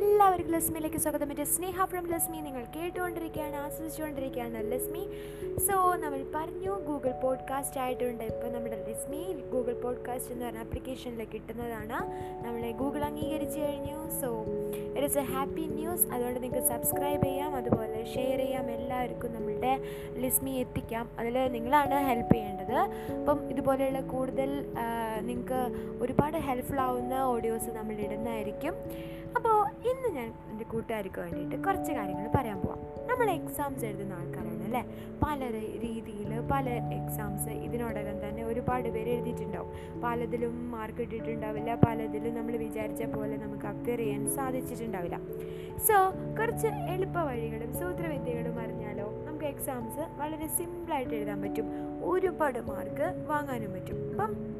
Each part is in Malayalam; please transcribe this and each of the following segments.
എല്ലാവർക്കും ലസ്മിയിലേക്ക് സ്വാഗതം. എന്റെ സ്നേഹ ഫ്രം ലസ്മി. നിങ്ങൾ കേട്ടുകൊണ്ടിരിക്കുകയാണ് ആസ്വദിച്ചുകൊണ്ടിരിക്കുകയാണ് ലസ്മി. സോ നമ്മൾ പറഞ്ഞു ഗൂഗിൾ പോഡ്കാസ്റ്റ് ആയിട്ടുണ്ട്. ഇപ്പോൾ നമ്മുടെ ലസ്മി ഗൂഗിൾ പോഡ്കാസ്റ്റ് എന്ന് പറഞ്ഞ ആപ്ലിക്കേഷനിൽ കിട്ടുന്നതാണ്. നമ്മളെ ഗൂഗിൾ അംഗീകരിച്ച് കഴിഞ്ഞു. So it is a happy news അതുകൊണ്ട് നിങ്ങൾക്ക് സബ്സ്ക്രൈബ് ചെയ്യാം. അതുപോലെ ഷെയർ ചെയ്യാം. എല്ലാവർക്കും നമ്മളുടെ ലിസ്മി എത്തിക്കാം. അതിൽ നിങ്ങളാണ് ഹെൽപ്പ് ചെയ്യേണ്ടത്. അപ്പം ഇതുപോലെയുള്ള കൂടുതൽ നിങ്ങൾക്ക് ഒരുപാട് ഹെൽപ്ഫുൾ ആവുന്ന ഓഡിയോസ് നമ്മൾ ഇടുന്നതായിരിക്കും. അപ്പോൾ ഇന്ന് ഞാൻ എന്റെ കൂട്ടുകാർക്ക് വേണ്ടിയിട്ട് കുറച്ച് കാര്യങ്ങൾ പറയാൻ പോവാം. നമ്മൾ എക്സാംസ് എഴുതുന്ന ആൾക്കാരാണ് അല്ലേ? പല രീതിയിൽ പല എക്സാംസ് ഇതിനോടകം തന്നെ ഒരുപാട് പേര് എഴുതിയിട്ടുണ്ടാവും. പലതിലും മാർക്ക് കിട്ടിയിട്ടുണ്ടാവില്ല പലതിലും നമ്മൾ വിചാരിച്ച പോലെ നമുക്ക് അപ്പിയർ ചെയ്യാൻ സാധിച്ചിട്ടുണ്ടാവില്ല. സോ കുറച്ച് എളുപ്പ വഴികളും സൂത്രവിദ്യകളും അറിഞ്ഞാലോ നമുക്ക് എക്സാംസ് വളരെ സിമ്പിളായിട്ട് എഴുതാൻ പറ്റും. ഒരുപാട് മാർക്ക് വാങ്ങാനും പറ്റും. അപ്പം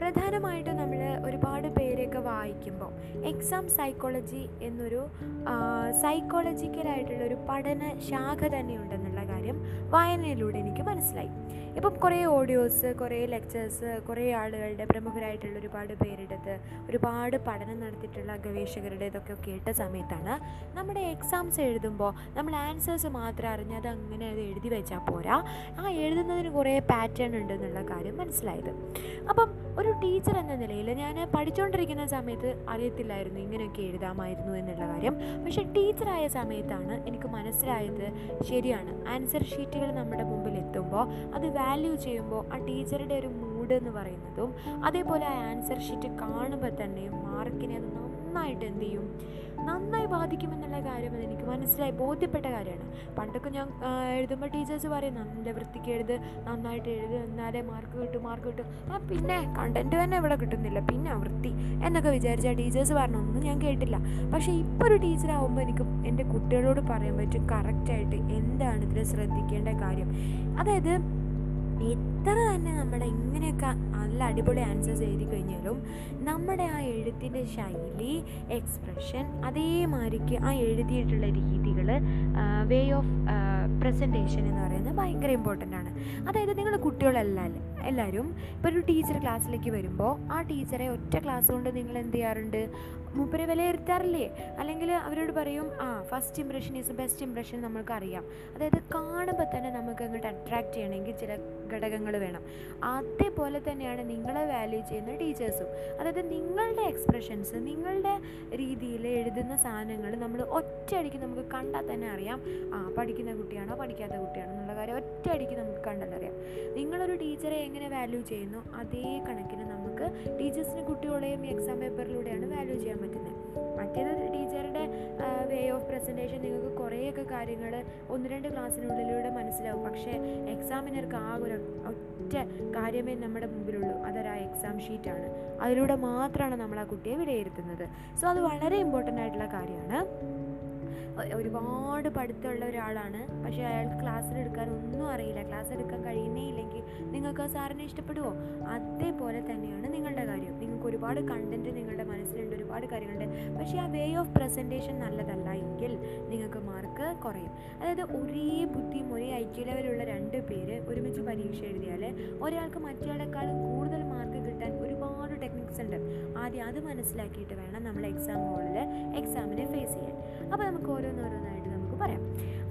പ്രധാനമായിട്ടും നമ്മൾ ഒരുപാട് പേരെയൊക്കെ വായിക്കുമ്പോൾ എക്സാം സൈക്കോളജി എന്നൊരു സൈക്കോളജിക്കലായിട്ടുള്ളൊരു പഠന ശാഖ തന്നെ ഉണ്ടെന്നുള്ള കാര്യം വായനയിലൂടെ എനിക്ക് മനസ്സിലായി. ഇപ്പം കുറേ ഓഡിയോസ് കുറേ ലെക്ചേഴ്സ് കുറേ ആളുകളുടെ പ്രമുഖരായിട്ടുള്ള ഒരുപാട് പേരെടുത്ത് ഒരുപാട് പഠനം നടത്തിയിട്ടുള്ള ഗവേഷകരുടെ ഇതൊക്കെ കേട്ട സമയത്താണ് നമ്മുടെ എക്സാംസ് എഴുതുമ്പോൾ നമ്മൾ ആൻസേഴ്സ് മാത്രം അറിഞ്ഞ് അത് അങ്ങനെ അത് എഴുതി വെച്ചാൽ പോരാ. ആ എഴുതുന്നതിന് കുറേ പാറ്റേൺ ഉണ്ട് എന്നുള്ള കാര്യം മനസ്സിലായത്. അപ്പം ഒരു ടീച്ചർ എന്ന നിലയിൽ ഞാൻ പഠിച്ചുകൊണ്ടിരിക്കുന്ന സമയത്ത് അറിയത്തില്ലായിരുന്നു ഇങ്ങനെയൊക്കെ എഴുതാമായിരുന്നു എന്നുള്ള കാര്യം. പക്ഷേ ടീച്ചറായ സമയത്താണ് എനിക്ക് മനസ്സിലായത് ശരിയാണ്. ആൻസർ ഷീറ്റുകൾ നമ്മുടെ മുമ്പിൽ എത്തുമ്പോൾ അത് വാല്യൂ ചെയ്യുമ്പോൾ ആ ടീച്ചറുടെ ഒരു മൂഡ് എന്ന് പറയുന്നതും അതേപോലെ ആ ആൻസർ ഷീറ്റ് കാണുമ്പോൾ തന്നെയും മാർക്കിനെ അത് നന്നായിട്ട് എന്ത് ചെയ്യും നന്നായി ബാധിക്കുമെന്നുള്ള കാര്യം അതെനിക്ക് മനസ്സിലായി. ബോധ്യപ്പെട്ട കാര്യമാണ്. പണ്ടൊക്കെ ഞാൻ എഴുതുമ്പോൾ ടീച്ചേഴ്സ് പറയും നല്ല വൃത്തിക്ക് എഴുത് നന്നായിട്ട് എഴുത് എന്നാലേ മാർക്ക് കിട്ടും മാർക്ക് കിട്ടും. ആ പിന്നെ കണ്ടന്റ് തന്നെ ഇവിടെ കിട്ടുന്നില്ല. പിന്നെ വൃത്തി എന്നൊക്കെ വിചാരിച്ച ടീച്ചേഴ്സ് പറഞ്ഞൊന്നും ഞാൻ കേട്ടില്ല. പക്ഷേ ഇപ്പോൾ ഒരു ടീച്ചറാകുമ്പോൾ എനിക്ക് എന്റെ കുട്ടികളോട് പറയാൻ പറ്റും കറക്റ്റായിട്ട് എന്താണ് ഇതിൽ ശ്രദ്ധിക്കേണ്ട കാര്യം. അതായത് എത്ര തന്നെ നമ്മുടെ ഇങ്ങനെയൊക്കെ നല്ല അടിപൊളി ആൻസേഴ്സ് എഴുതി കഴിഞ്ഞാലും നമ്മുടെ ആ എഴുത്തിന്റെ ശൈലി എക്സ്പ്രഷൻ അതേമാതിരിക്ക് ആ എഴുതിയിട്ടുള്ള രീതികൾ വേ ഓഫ് പ്രസന്റേഷൻ എന്ന് പറയുന്നത് ഭയങ്കര ഇമ്പോർട്ടന്റ് ആണ്. അതായത് നിങ്ങൾ കുട്ടികളെല്ലാം എല്ലാവരും ഇപ്പോൾ ഒരു ടീച്ചർ ക്ലാസ്സിലേക്ക് വരുമ്പോൾ ആ ടീച്ചറെ ഒറ്റ ക്ലാസ് കൊണ്ട് നിങ്ങൾ എന്ത് ചെയ്യാറുണ്ട്? മൂപ്പരെ വിലയിരുത്താറില്ലേ? അല്ലെങ്കിൽ അവരോട് പറയും ആ first impression is best impression നമ്മൾക്കറിയാം. അതായത് കാണുമ്പോൾ തന്നെ നമുക്ക് അങ്ങോട്ട് അട്രാക്റ്റ് ചെയ്യണമെങ്കിൽ ചില ഘടകങ്ങൾ വേണം. അതേപോലെ തന്നെയാണ് നിങ്ങളെ വാല്യൂ ചെയ്യുന്ന ടീച്ചേഴ്സും അതായത് നിങ്ങളുടെ എക്സ്പ്രഷൻസ് നിങ്ങളുടെ രീതിയിൽ എഴുതുന്ന സാധനങ്ങൾ നമ്മൾ ഒറ്റയടിക്ക് നമുക്ക് കണ്ടാൽ തന്നെ അറിയാം. ആ പഠിക്കുന്ന കുട്ടിയാണോ പഠിക്കാത്ത കുട്ടിയാണോ എന്നുള്ള കാര്യം ഒറ്റയടിക്ക് നമുക്ക് കണ്ടാലറിയാം നിങ്ങളൊരു ടീച്ചറെ എങ്ങനെ വാല്യൂ ചെയ്യുന്നു? അതേ കണക്കിന് നമുക്ക് ടീച്ചേഴ്സിന് കുട്ടികളെയും എക്സാം പേപ്പറിലൂടെയാണ് വാല്യൂ ചെയ്യാൻ പറ്റുന്നത്. മറ്റേത് ടീച്ചറുടെ വേ ഓഫ് പ്രസന്റേഷൻ നിങ്ങൾക്ക് കുറേയൊക്കെ കാര്യങ്ങൾ ഒന്ന് രണ്ട് ക്ലാസ്സിനുള്ളിലൂടെ മനസ്സിലാവും. പക്ഷേ എക്സാമിനർക്ക് ആ ഒരു ഒറ്റ കാര്യമേ നമ്മുടെ മുമ്പിലുള്ളൂ. അതൊരു ആ എക്സാം ഷീറ്റാണ് അതിലൂടെ മാത്രമാണ് നമ്മൾ ആ കുട്ടിയെ വിലയിരുത്തുന്നത്. സോ അത് വളരെ ഇമ്പോർട്ടന്റ് ആയിട്ടുള്ള കാര്യമാണ്. ഒരുപാട് പഠിത്തമുള്ള ഒരാളാണ്. പക്ഷേ അയാൾക്ക് ക്ലാസ്സിൽ എടുക്കാൻ ഒന്നും അറിയില്ല. ക്ലാസ് എടുക്കാൻ കഴിയുന്നേ ഇല്ലെങ്കിൽ നിങ്ങൾക്ക് ആ സാറിനെ ഇഷ്ടപ്പെടുമോ അതേപോലെ തന്നെയാണ് നിങ്ങളുടെ കാര്യം. നിങ്ങൾക്ക് ഒരുപാട് കണ്ടന്റ് നിങ്ങളുടെ മനസ്സിലുണ്ട് ഒരുപാട് കാര്യങ്ങളുണ്ട്. പക്ഷേ ആ വേ ഓഫ് പ്രസന്റേഷൻ നല്ലതല്ല. എങ്കിൽ നിങ്ങൾക്ക് മാർക്ക് കുറയും. അതായത് ഒരേ ബുദ്ധിയും ഒരേ ഐക്യ ക്യു ലെവലുള്ള രണ്ട് പേര് ഒരുമിച്ച് പരീക്ഷ എഴുതിയാൽ ഒരാൾക്ക് മറ്റേയാളെക്കാളും കൂടുതൽ ടെക്നിക്സ് ഉണ്ട്. ആദ്യം അത് മനസ്സിലാക്കിയിട്ട് വേണം നമ്മൾ എക്സാം ഹോളിൽ എക്സാമിനെ ഫേസ് ചെയ്യാൻ. അപ്പോൾ നമുക്ക് ഓരോന്നോരോന്നായിട്ട് പറയാം.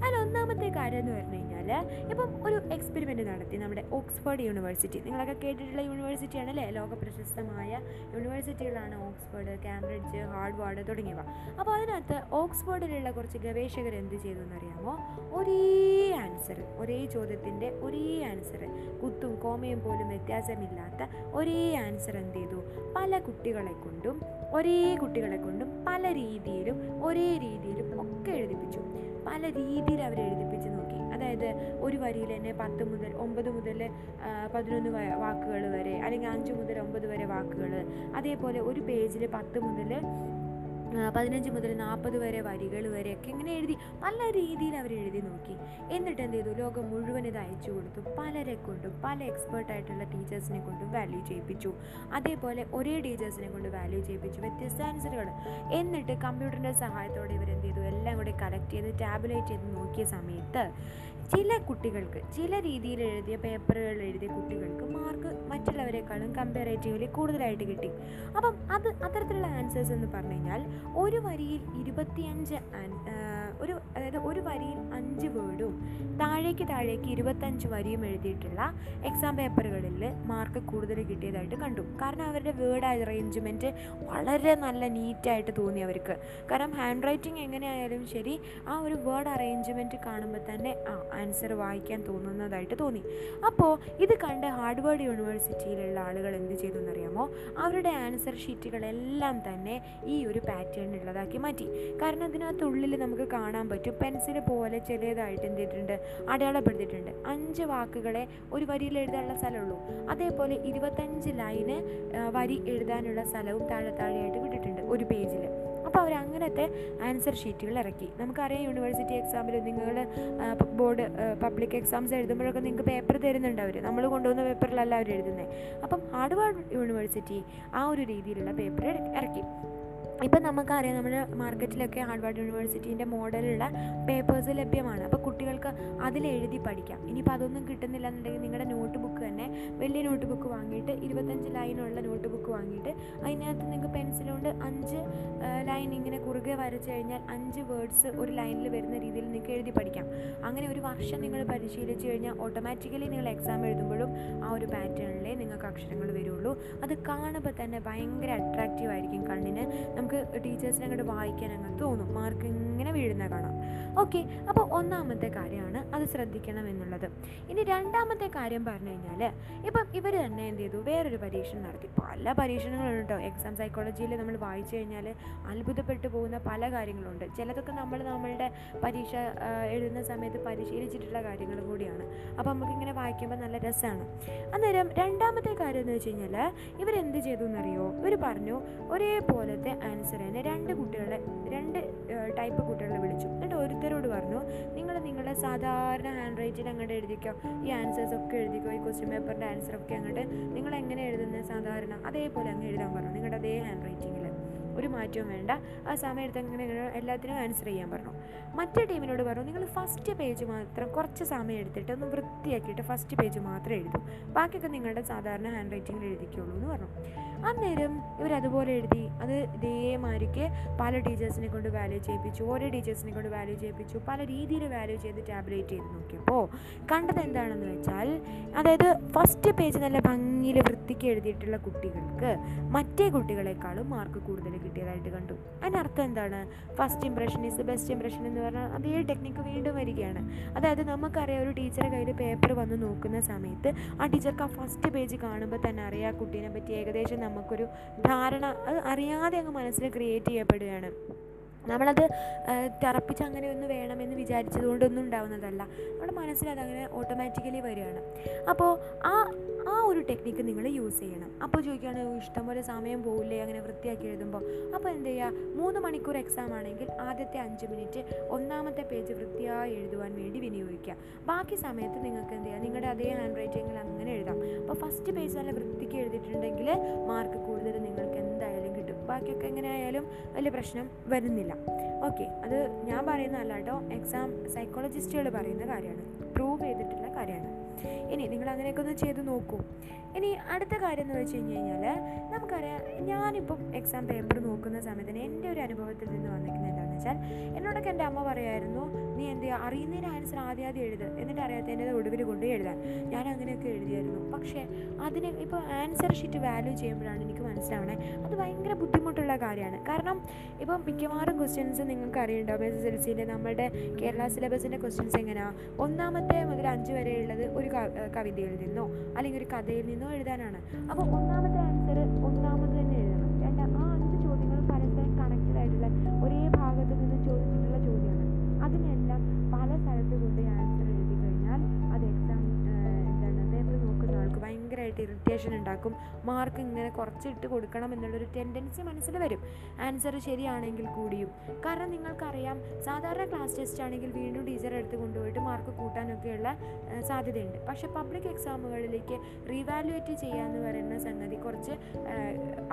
അതിൽ ഒന്നാമത്തെ കാര്യം എന്ന് പറഞ്ഞു കഴിഞ്ഞാൽ ഇപ്പം ഒരു എക്സ്പെരിമെന്റ് നടത്തി നമ്മുടെ ഓക്സ്ഫോർഡ് യൂണിവേഴ്സിറ്റി. നിങ്ങളൊക്കെ കേട്ടിട്ടുള്ള യൂണിവേഴ്സിറ്റിയാണ് അല്ലേ ലോക പ്രശസ്തമായ യൂണിവേഴ്സിറ്റികളാണ് ഓക്സ്ഫോർഡ് കാംബ്രിഡ്ജ് ഹാർഡ്വാർഡ് തുടങ്ങിയവ. അപ്പോൾ അതിനകത്ത് ഓക്സ്ഫോർഡിലുള്ള കുറച്ച് ഗവേഷകർ എന്ത് ചെയ്തു എന്നറിയാമോ? ഒരേ ആൻസർ ഒരേ ചോദ്യത്തിന്റെ ഒരേ ആൻസർ കുത്തും കോമയും പോലും വ്യത്യാസമില്ലാത്ത ഒരേ ആൻസർ എന്ത് ചെയ്തു? പല കുട്ടികളെ കൊണ്ടും ഒരേ കുട്ടികളെ കൊണ്ടും പല രീതിയിലും ഒരേ രീതിയിലും ഒക്കെ എഴുതിപ്പിച്ചു. പല രീതിയിൽ അവർ എഴുതിപ്പിച്ച് നോക്കി. അതായത് ഒരു വരിയിൽ തന്നെ പത്ത് മുതൽ ഒമ്പത് മുതൽ പതിനൊന്ന് വാക്കുകൾ വരെ അല്ലെങ്കിൽ അഞ്ച് മുതൽ ഒമ്പത് വരെ വാക്കുകൾ. അതേപോലെ ഒരു പേജിൽ പത്ത് മുതൽ പതിനഞ്ച് മുതൽ നാൽപ്പത് വരെ വരികൾ വരെയൊക്കെ ഇങ്ങനെ എഴുതി പല രീതിയിൽ അവർ എഴുതി നോക്കി. എന്നിട്ട് എന്ത് ചെയ്തു? ലോകം മുഴുവൻ ഇത് അയച്ചു കൊടുത്തു. പലരെ കൊണ്ടും പല എക്സ്പേർട്ടായിട്ടുള്ള ടീച്ചേഴ്സിനെ കൊണ്ടും വാല്യൂ ചെയ്യിപ്പിച്ചു. അതേപോലെ ഒരേ ടീച്ചേഴ്സിനെ കൊണ്ട് വാല്യൂ ചെയ്യിപ്പിച്ചു. വ്യത്യസ്ത ആൻസറുകൾ എന്നിട്ട് കമ്പ്യൂട്ടറിന്റെ സഹായത്തോടെ ഇവർ എന്ത് ചെയ്തു? എല്ലാം കൂടി കളക്ട് ചെയ്ത് ടാബുലേറ്റ് ചെയ്ത് നോക്കിയ സമയത്ത് ചില കുട്ടികൾക്ക് ചില രീതിയിൽ എഴുതിയ പേപ്പറുകൾ എഴുതിയ കുട്ടികൾക്ക് മാർക്ക് മറ്റുള്ളവരെക്കാളും കമ്പാരേറ്റീവ്ലി കൂടുതലായിട്ട് കിട്ടി. അപ്പം അത് അത്തരത്തിലുള്ള ആൻസേഴ്സ് എന്ന് പറഞ്ഞു കഴിഞ്ഞാൽ ഒരു വരിയിൽ ഇരുപത്തിയഞ്ച് ഒരു അതായത് ഒരു വരിയിൽ അഞ്ച് വേർഡും താഴേക്ക് താഴേക്ക് ഇരുപത്തഞ്ച് വരിയും എഴുതിയിട്ടുള്ള എക്സാം പേപ്പറുകളിൽ മാർക്ക് കൂടുതൽ കിട്ടിയതായിട്ട് കണ്ടു. കാരണം അവരുടെ വേർഡ് അറേഞ്ച്മെന്റ് വളരെ നല്ല നീറ്റായിട്ട് തോന്നി അവർക്ക്. കാരണം ഹാൻഡ് റൈറ്റിംഗ് എങ്ങനെയായാലും ശരി ആ ഒരു വേർഡ് അറേഞ്ച്മെന്റ് കാണുമ്പോൾ തന്നെ ആ ആൻസർ വായിക്കാൻ തോന്നുന്നതായിട്ട് തോന്നി. അപ്പോൾ ഇത് കണ്ട് ഹാർഡ്വേർഡ് യൂണിവേഴ്സിറ്റിയിലുള്ള ആളുകൾ എന്ത് ചെയ്തു എന്നറിയാമോ അവരുടെ ആൻസർ ഷീറ്റുകളെല്ലാം തന്നെ ഈ ഒരു പാറ്റേണിലുള്ളതാക്കി മാറ്റി. കാരണം അതിനകത്തുള്ളിൽ നമുക്ക് കാണാൻ പറ്റും പെൻസിൽ പോലെ ചെറിയതായിട്ട് എന്ത് ചെയ്തിട്ടുണ്ട്? അടയാളപ്പെടുത്തിയിട്ടുണ്ട്. അഞ്ച് വാക്കുകളെ ഒരു വരിയിൽ എഴുതാനുള്ള സ്ഥലമുള്ളൂ. അതേപോലെ ഇരുപത്തഞ്ച് ലൈന് വരി എഴുതാനുള്ള സ്ഥലവും താഴെ താഴെയായിട്ട് വിട്ടിട്ടുണ്ട് ഒരു പേജിൽ അപ്പോൾ അവർ അങ്ങനത്തെ ആൻസർ ഷീറ്റുകൾ ഇറക്കി. നമുക്കറിയാം യൂണിവേഴ്സിറ്റി എക്സാമിൽ നിങ്ങൾ ബോർഡ് പബ്ലിക് എക്സാംസ് എഴുതുമ്പോഴൊക്കെ നിങ്ങൾക്ക് പേപ്പർ തരുന്നുണ്ട് അവർ. നമ്മൾ കൊണ്ടുവന്ന പേപ്പറിലല്ല അവർ എഴുതുന്നത് അപ്പം ഹാർഡ്വേർഡ് യൂണിവേഴ്സിറ്റി ആ ഒരു രീതിയിലുള്ള പേപ്പർ ഇറക്കി. ഇപ്പം നമുക്കറിയാം നമ്മുടെ മാർക്കറ്റിലൊക്കെ ഹാർവാർഡ് യൂണിവേഴ്സിറ്റീന്റെ മോഡലുള്ള പേപ്പേഴ്സ് ലഭ്യമാണ്. അപ്പോൾ കുട്ടികൾക്ക് അതിലെഴുതി പഠിക്കാം. ഇനിയിപ്പോൾ അതൊന്നും കിട്ടുന്നില്ല എന്നുണ്ടെങ്കിൽ നിങ്ങളുടെ നോട്ട് ബുക്ക് തന്നെ വലിയ നോട്ട് ബുക്ക് വാങ്ങിയിട്ട് ഇരുപത്തഞ്ച് ലൈനുള്ള നോട്ട് ബുക്ക് വാങ്ങിയിട്ട് അതിനകത്ത് നിങ്ങൾക്ക് പെൻസിൽ കൊണ്ട് അഞ്ച് ലൈൻ ഇങ്ങനെ കുറുകെ വരച്ച് കഴിഞ്ഞാൽ അഞ്ച് വേർഡ്സ് ഒരു ലൈനിൽ വരുന്ന രീതിയിൽ നിങ്ങൾക്ക് എഴുതി പഠിക്കാം. അങ്ങനെ ഒരു വർഷം നിങ്ങൾ പരിശീലിച്ച് കഴിഞ്ഞാൽ ഓട്ടോമാറ്റിക്കലി നിങ്ങൾ എക്സാം എഴുതുമ്പോഴും ആ ഒരു പാറ്റേണിലേ നിങ്ങൾക്ക് അക്ഷരങ്ങൾ വരുള്ളൂ. അത് കാണുമ്പോൾ തന്നെ ഭയങ്കര അട്രാക്റ്റീവ് ആയിരിക്കും കണ്ണിന്. ടീച്ചേഴ്സിനെ അങ്ങോട്ട് വായിക്കാൻ അങ്ങ് തോന്നും. മാർക്ക് ഇങ്ങനെ വീഴുന്ന കാണാം. ഓക്കെ അപ്പോൾ ഒന്നാമത്തെ കാര്യമാണ് അത് ശ്രദ്ധിക്കണം എന്നുള്ളത്. ഇനി രണ്ടാമത്തെ കാര്യം പറഞ്ഞു കഴിഞ്ഞാൽ ഇപ്പം ഇവർ തന്നെ എന്ത് ചെയ്തു? വേറൊരു പരീക്ഷണം നടത്തി. പല പരീക്ഷണങ്ങളുണ്ട് കേട്ടോ. എക്സാം സൈക്കോളജിയിൽ നമ്മൾ വായിച്ചു കഴിഞ്ഞാൽ അത്ഭുതപ്പെട്ടു പോകുന്ന പല കാര്യങ്ങളുണ്ട്. ചിലതൊക്കെ നമ്മൾ നമ്മളുടെ പരീക്ഷ എഴുതുന്ന സമയത്ത് പരിശീലിച്ചിട്ടുള്ള കാര്യങ്ങൾ കൂടിയാണ്. അപ്പോൾ നമുക്കിങ്ങനെ വായിക്കുമ്പോൾ നല്ല രസമാണ്. അന്നേരം രണ്ടാമത്തെ കാര്യം എന്ന് വെച്ച് കഴിഞ്ഞാൽ ഇവരെന്ത് ചെയ്തു എന്നറിയോ ഇവർ പറഞ്ഞു ഒരേപോലത്തെ ആൻസർ തന്നെ രണ്ട് കുട്ടികളെ രണ്ട് ടൈപ്പ് കുട്ടികളെ വിളിച്ചു. എന്നിട്ട് ഒരുത്തരോട് പറഞ്ഞു നിങ്ങൾ നിങ്ങളുടെ സാധാരണ ഹാൻഡ് റൈറ്റിൽ അങ്ങോട്ട് എഴുതിക്കോ? ഈ ആൻസേഴ്സ് ഒക്കെ എഴുതിക്കോ? ഈ ക്വസ്റ്റ്യൻ പേപ്പറിന്റെ ആൻസർ ഒക്കെ അങ്ങോട്ട് നിങ്ങൾ എങ്ങനെ എഴുതുന്നത് സാധാരണ? അതേപോലെ അങ്ങ് എഴുതാൻ പറഞ്ഞു. നിങ്ങളുടെ അതേ ഹാൻഡ് റൈറ്റിങ്ങിൽ ഒരു മാറ്റവും വേണ്ട. ആ സമയത്ത് അങ്ങനെ എല്ലാത്തിനും ആൻസർ ചെയ്യാൻ പറഞ്ഞു. മറ്റേ ടീമിനോട് പറഞ്ഞു നിങ്ങൾ ഫസ്റ്റ് പേജ് മാത്രം കുറച്ച് സമയം എടുത്തിട്ട് ഒന്ന് വൃത്തിയാക്കിയിട്ട് ഫസ്റ്റ് പേജ് മാത്രം എഴുതും. ബാക്കിയൊക്കെ നിങ്ങളുടെ സാധാരണ ഹാൻഡ് റൈറ്റിങ്ങിൽ എഴുതിക്കുള്ളൂ എന്ന് പറഞ്ഞു. അന്നേരം ഇവരതുപോലെ എഴുതി അത് ഇതേമാതിരിക്ക് പല ടീച്ചേഴ്സിനെ കൊണ്ട് വാല്യൂ ചെയ്യിപ്പിച്ചു ഓരോ ടീച്ചേഴ്സിനെ കൊണ്ട് വാല്യൂ ചെയ്യിപ്പിച്ചു പല രീതിയിൽ വാല്യൂ ചെയ്ത് ടാബ്ലേറ്റ് ചെയ്ത് നോക്കിയപ്പോൾ കണ്ടത് എന്താണെന്ന് വെച്ചാൽ അതായത് ഫസ്റ്റ് പേജ് നല്ല ഭംഗിയിൽ വൃത്തിക്ക് എഴുതിയിട്ടുള്ള കുട്ടികൾക്ക് മറ്റേ കുട്ടികളെക്കാളും മാർക്ക് കൂടുതൽ കിട്ടിയതായിട്ട് കണ്ടു. അതിനർത്ഥം എന്താണ്? First impression is best impression എന്ന് പറഞ്ഞാൽ അതേ ടെക്നിക്ക് വീണ്ടും വരികയാണ്. അതായത് നമുക്കറിയാം ഒരു ടീച്ചറെ കയ്യിൽ പേപ്പർ വന്ന് നോക്കുന്ന സമയത്ത് ആ ടീച്ചർക്ക് ആ ഫസ്റ്റ് പേജ് കാണുമ്പോൾ തന്നെ അറിയാം കുട്ടീനെ പറ്റി ഏകദേശം നമുക്കൊരു ധാരണ അത് അറിയാതെ അങ്ങ് മനസ്സിൽ ക്രിയേറ്റ് ചെയ്യപ്പെടുകയാണ്. നമ്മളത് തിറപ്പിച്ച് അങ്ങനെ ഒന്ന് വേണമെന്ന് വിചാരിച്ചത് കൊണ്ടൊന്നും ഉണ്ടാവുന്നതല്ല. നമ്മുടെ മനസ്സിൽ അതങ്ങനെ ഓട്ടോമാറ്റിക്കലി വരികയാണ്. അപ്പോൾ ആ ആ ഒരു ടെക്നിക്ക് നിങ്ങൾ യൂസ് ചെയ്യണം. അപ്പോൾ ചോദിക്കുകയാണ് ഇഷ്ടം ഇഷ്ടംപോലെ സമയം പോകില്ലേ അങ്ങനെ വൃത്തിയാക്കി എഴുതുമ്പോൾ അപ്പോൾ എന്ത് ചെയ്യുക മൂന്ന് മണിക്കൂർ എക്സാം ആണെങ്കിൽ ആദ്യത്തെ അഞ്ച് മിനിറ്റ് ഒന്നാമത്തെ പേജ് വൃത്തിയായി എഴുതുവാൻ വേണ്ടി വിനിയോഗിക്കുക. ബാക്കി സമയത്ത് നിങ്ങൾക്ക് എന്ത് ചെയ്യുക നിങ്ങളുടെ അതേ ഹാൻഡ് റൈറ്റിങ്ങിൽ അങ്ങനെ എഴുതാം. അപ്പോൾ ഫസ്റ്റ് പേജ് നല്ല വൃത്തിക്ക് എഴുതിയിട്ടുണ്ടെങ്കിൽ മാർക്ക് കൂടുതൽ നിങ്ങൾക്ക് ബാക്കിയൊക്കെ എങ്ങനെ ആയാലും വലിയ പ്രശ്നം വരുന്നില്ല. ഓക്കെ അത് ഞാൻ പറയുന്നതല്ല കേട്ടോ. എക്സാം സൈക്കോളജിസ്റ്റുകൾ പറയുന്ന കാര്യമാണ്. പ്രൂവ് ചെയ്തിട്ടുള്ള കാര്യമാണ്. ഇനി നിങ്ങൾ അങ്ങനെയൊക്കെ ഒന്ന് ചെയ്ത് നോക്കൂ. ഇനി അടുത്ത കാര്യം എന്ന് വെച്ച് കഴിഞ്ഞ് കഴിഞ്ഞാൽ നമുക്കറിയാം ഞാനിപ്പം എക്സാം പേപ്പർ നോക്കുന്ന സമയത്തിന് എന്റെ ഒരു അനുഭവത്തിൽ നിന്ന് വന്നിരിക്കുന്നത് വെച്ചാൽ എന്നോടൊക്കെ എന്റെ അമ്മ പറയുമായിരുന്നു നീ എന്ത് ചെയ്യുക അറിയുന്നതിന് ആൻസർ ആദ്യം ആദ്യം എഴുത്. എന്നിട്ട് അറിയാത്തതിന്റെ ഒടുവിൽ കൊണ്ട് എഴുതാൻ. ഞാൻ അങ്ങനെയൊക്കെ എഴുതിയായിരുന്നു. പക്ഷേ അതിന് ഇപ്പോൾ ആൻസർ ഷീറ്റ് വാല്യൂ ചെയ്യുമ്പോഴാണ് എനിക്ക് മനസ്സിലാവണേ. അത് ഭയങ്കര ബുദ്ധിമുട്ടുള്ള കാര്യമാണ്. കാരണം ഇപ്പം മിക്കവാറും ക്വസ്റ്റ്യൻസ് നിങ്ങൾക്ക് അറിയണ്ടോ എസ് എസ് എൽ സിന്റെ നമ്മുടെ കേരള സിലബസിന്റെ ക്വസ്റ്റ്യൻസ് എങ്ങനെയാണ് ഒന്നാമത്തെ മുതൽ അഞ്ച് വരെയുള്ളത് ഒരു കവിതയിൽ നിന്നോ? അല്ലെങ്കിൽ ഒരു കഥയിൽ നിന്നോ എഴുതാനാണ്. അപ്പോൾ ഒന്നാമത്തെ ആൻസർ ഒന്നാമത് തന്നെ എഴുതണം. രണ്ട് ആ അഞ്ച് ചോദ്യങ്ങളും പരസ്പരം കണക്റ്റഡ് ആയിട്ടുള്ള ഒരേ ഭാഗത്ത് നിന്ന് ചോദിച്ചിട്ടുള്ള ചോദ്യമാണ്. അതിനെല്ലാം പല സ്ഥലത്ത് ആൻസർ ഭയങ്കരമായിട്ട് ഇറിറ്റേഷൻ ഉണ്ടാക്കും. മാർക്ക് ഇങ്ങനെ കുറച്ച് ഇട്ട് കൊടുക്കണം എന്നുള്ളൊരു ടെൻഡൻസി മനസ്സിൽ വരും. ആൻസർ ശരിയാണെങ്കിൽ കൂടിയും. കാരണം നിങ്ങൾക്കറിയാം സാധാരണ ക്ലാസ് ടെസ്റ്റ് ആണെങ്കിൽ വീണ്ടും ടീച്ചറെ എടുത്ത് കൊണ്ടുപോയിട്ട് മാർക്ക് കൂട്ടാനൊക്കെയുള്ള സാധ്യതയുണ്ട്. പക്ഷെ പബ്ലിക് എക്സാമുകളിലേക്ക് റീവാലുവേറ്റ് ചെയ്യുക എന്ന് പറയുന്ന സംഗതി കുറച്ച്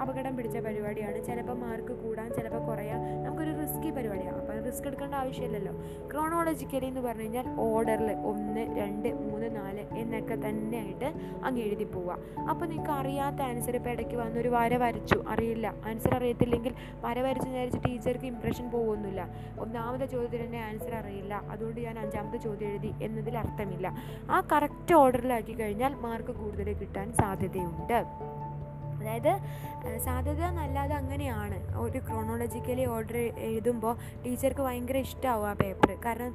അപകടം പിടിച്ച പരിപാടിയാണ്. ചിലപ്പോൾ മാർക്ക് കൂടാൻ ചിലപ്പോൾ കുറയാം നമുക്കൊരു റിസ്കി പരിപാടിയാണ്. റിസ്ക് എടുക്കേണ്ട ആവശ്യമില്ലല്ലോ. ക്രോണോളജിക്കലി എന്ന് പറഞ്ഞു കഴിഞ്ഞാൽ ഓർഡറിൽ ഒന്ന് രണ്ട് മൂന്ന് നാല് എന്നൊക്കെ തന്നെയായിട്ട് അങ്ങ് എഴുതി പോവുക അപ്പോൾ നിങ്ങൾക്ക് അറിയാത്ത ആൻസർ ഇപ്പോൾ ഇടയ്ക്ക് വന്നൊരു വര വരച്ചു. അറിയില്ല. ആൻസർ അറിയത്തില്ലെങ്കിൽ വര വരച്ച് വിചാരിച്ച് ടീച്ചർക്ക് ഇമ്പ്രഷൻ പോകുന്നില്ല ഒന്നാമത്തെ ചോദ്യത്തിന് തന്നെ ആൻസർ അറിയില്ല. അതുകൊണ്ട് ഞാൻ അഞ്ചാമത്തെ ചോദ്യം എഴുതി എന്നതിൽ അർത്ഥമില്ല. ആ കറക്റ്റ് ഓർഡറിലാക്കി കഴിഞ്ഞാൽ മാർക്ക് കൂടുതൽ കിട്ടാൻ സാധ്യതയുണ്ട്. അതായത് സാധ്യത എന്നല്ലാതെ അങ്ങനെയാണ്. ഒരു ക്രോണോളജിക്കലി ഓർഡർ എഴുതുമ്പോൾ ടീച്ചർക്ക് ഭയങ്കര ഇഷ്ടമാവും ആ പേപ്പർ കാരണം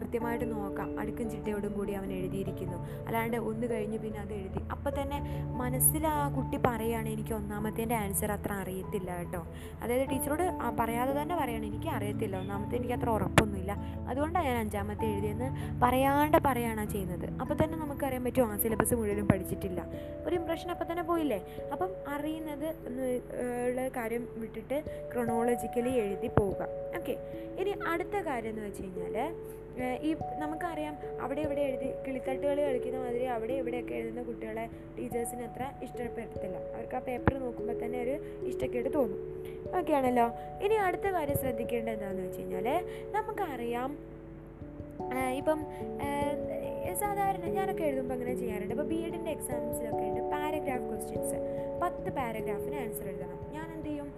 കൃത്യമായിട്ട് നോക്കാം. അടുക്കും ചിട്ടയോടും കൂടി അവൻ എഴുതിയിരിക്കുന്നു. അല്ലാണ്ട് ഒന്ന് കഴിഞ്ഞ് പിന്നെ അത് എഴുതി. അപ്പം തന്നെ മനസ്സിൽ ആ കുട്ടി പറയുകയാണ് എനിക്ക് ഒന്നാമത്തേന്റെ ആൻസർ അത്ര അറിയത്തില്ല കേട്ടോ. അതായത് ടീച്ചറോട് പറയാതെ തന്നെ പറയണം എനിക്ക് അറിയത്തില്ല. ഒന്നാമത്തെ എനിക്ക് അത്ര ഉറപ്പൊന്നുമില്ല. അതുകൊണ്ടാണ് ഞാൻ അഞ്ചാമത്തെ എഴുതിയെന്ന് പറയാണ്ട് പറയാണ് ചെയ്യുന്നത്. അപ്പോൾ തന്നെ നമുക്കറിയാൻ പറ്റും ആ സിലബസ് മുഴുവനും പഠിച്ചിട്ടില്ല. ഒരു ഇമ്പ്രഷൻ അപ്പം തന്നെ പോയില്ലേ? അപ്പം അറിയുന്നത് ഉള്ള കാര്യം വിട്ടിട്ട് ക്രൊണോളജിക്കലി എഴുതി പോവുക. ഓക്കെ ഇനി അടുത്ത കാര്യം എന്ന് വെച്ച് കഴിഞ്ഞാൽ ഈ നമുക്കറിയാം അവിടെ ഇവിടെ എഴുതി കിളിത്തട്ടുകൾ കളിക്കുന്ന മാതിരി അവിടെ ഇവിടെയൊക്കെ എഴുതുന്ന കുട്ടികളെ ടീച്ചേഴ്സിന് അത്ര ഇഷ്ടപ്പെടത്തില്ല. അവർക്ക് ആ പേപ്പർ നോക്കുമ്പോൾ തന്നെ ഒരു ഇഷ്ടക്കേട് തോന്നും. ഓക്കെയാണല്ലോ. ഇനി അടുത്ത കാര്യം ശ്രദ്ധിക്കേണ്ടത് എന്താണെന്ന് വെച്ച് കഴിഞ്ഞാൽ നമുക്കറിയാം ഇപ്പം സാധാരണ ഞാനൊക്കെ എഴുതുമ്പോൾ അങ്ങനെ ചെയ്യാറുണ്ട്. ഇപ്പോൾ ബി എഡിന്റെ എക്സാംസിലൊക്കെ ഉണ്ട്. പാരഗ്രാഫ് ക്വസ്റ്റ്യൻസ് പത്ത് പാരഗ്രാഫിന് ആൻസർ എഴുതണം. ഞാൻ എന്ത് ചെയ്യും?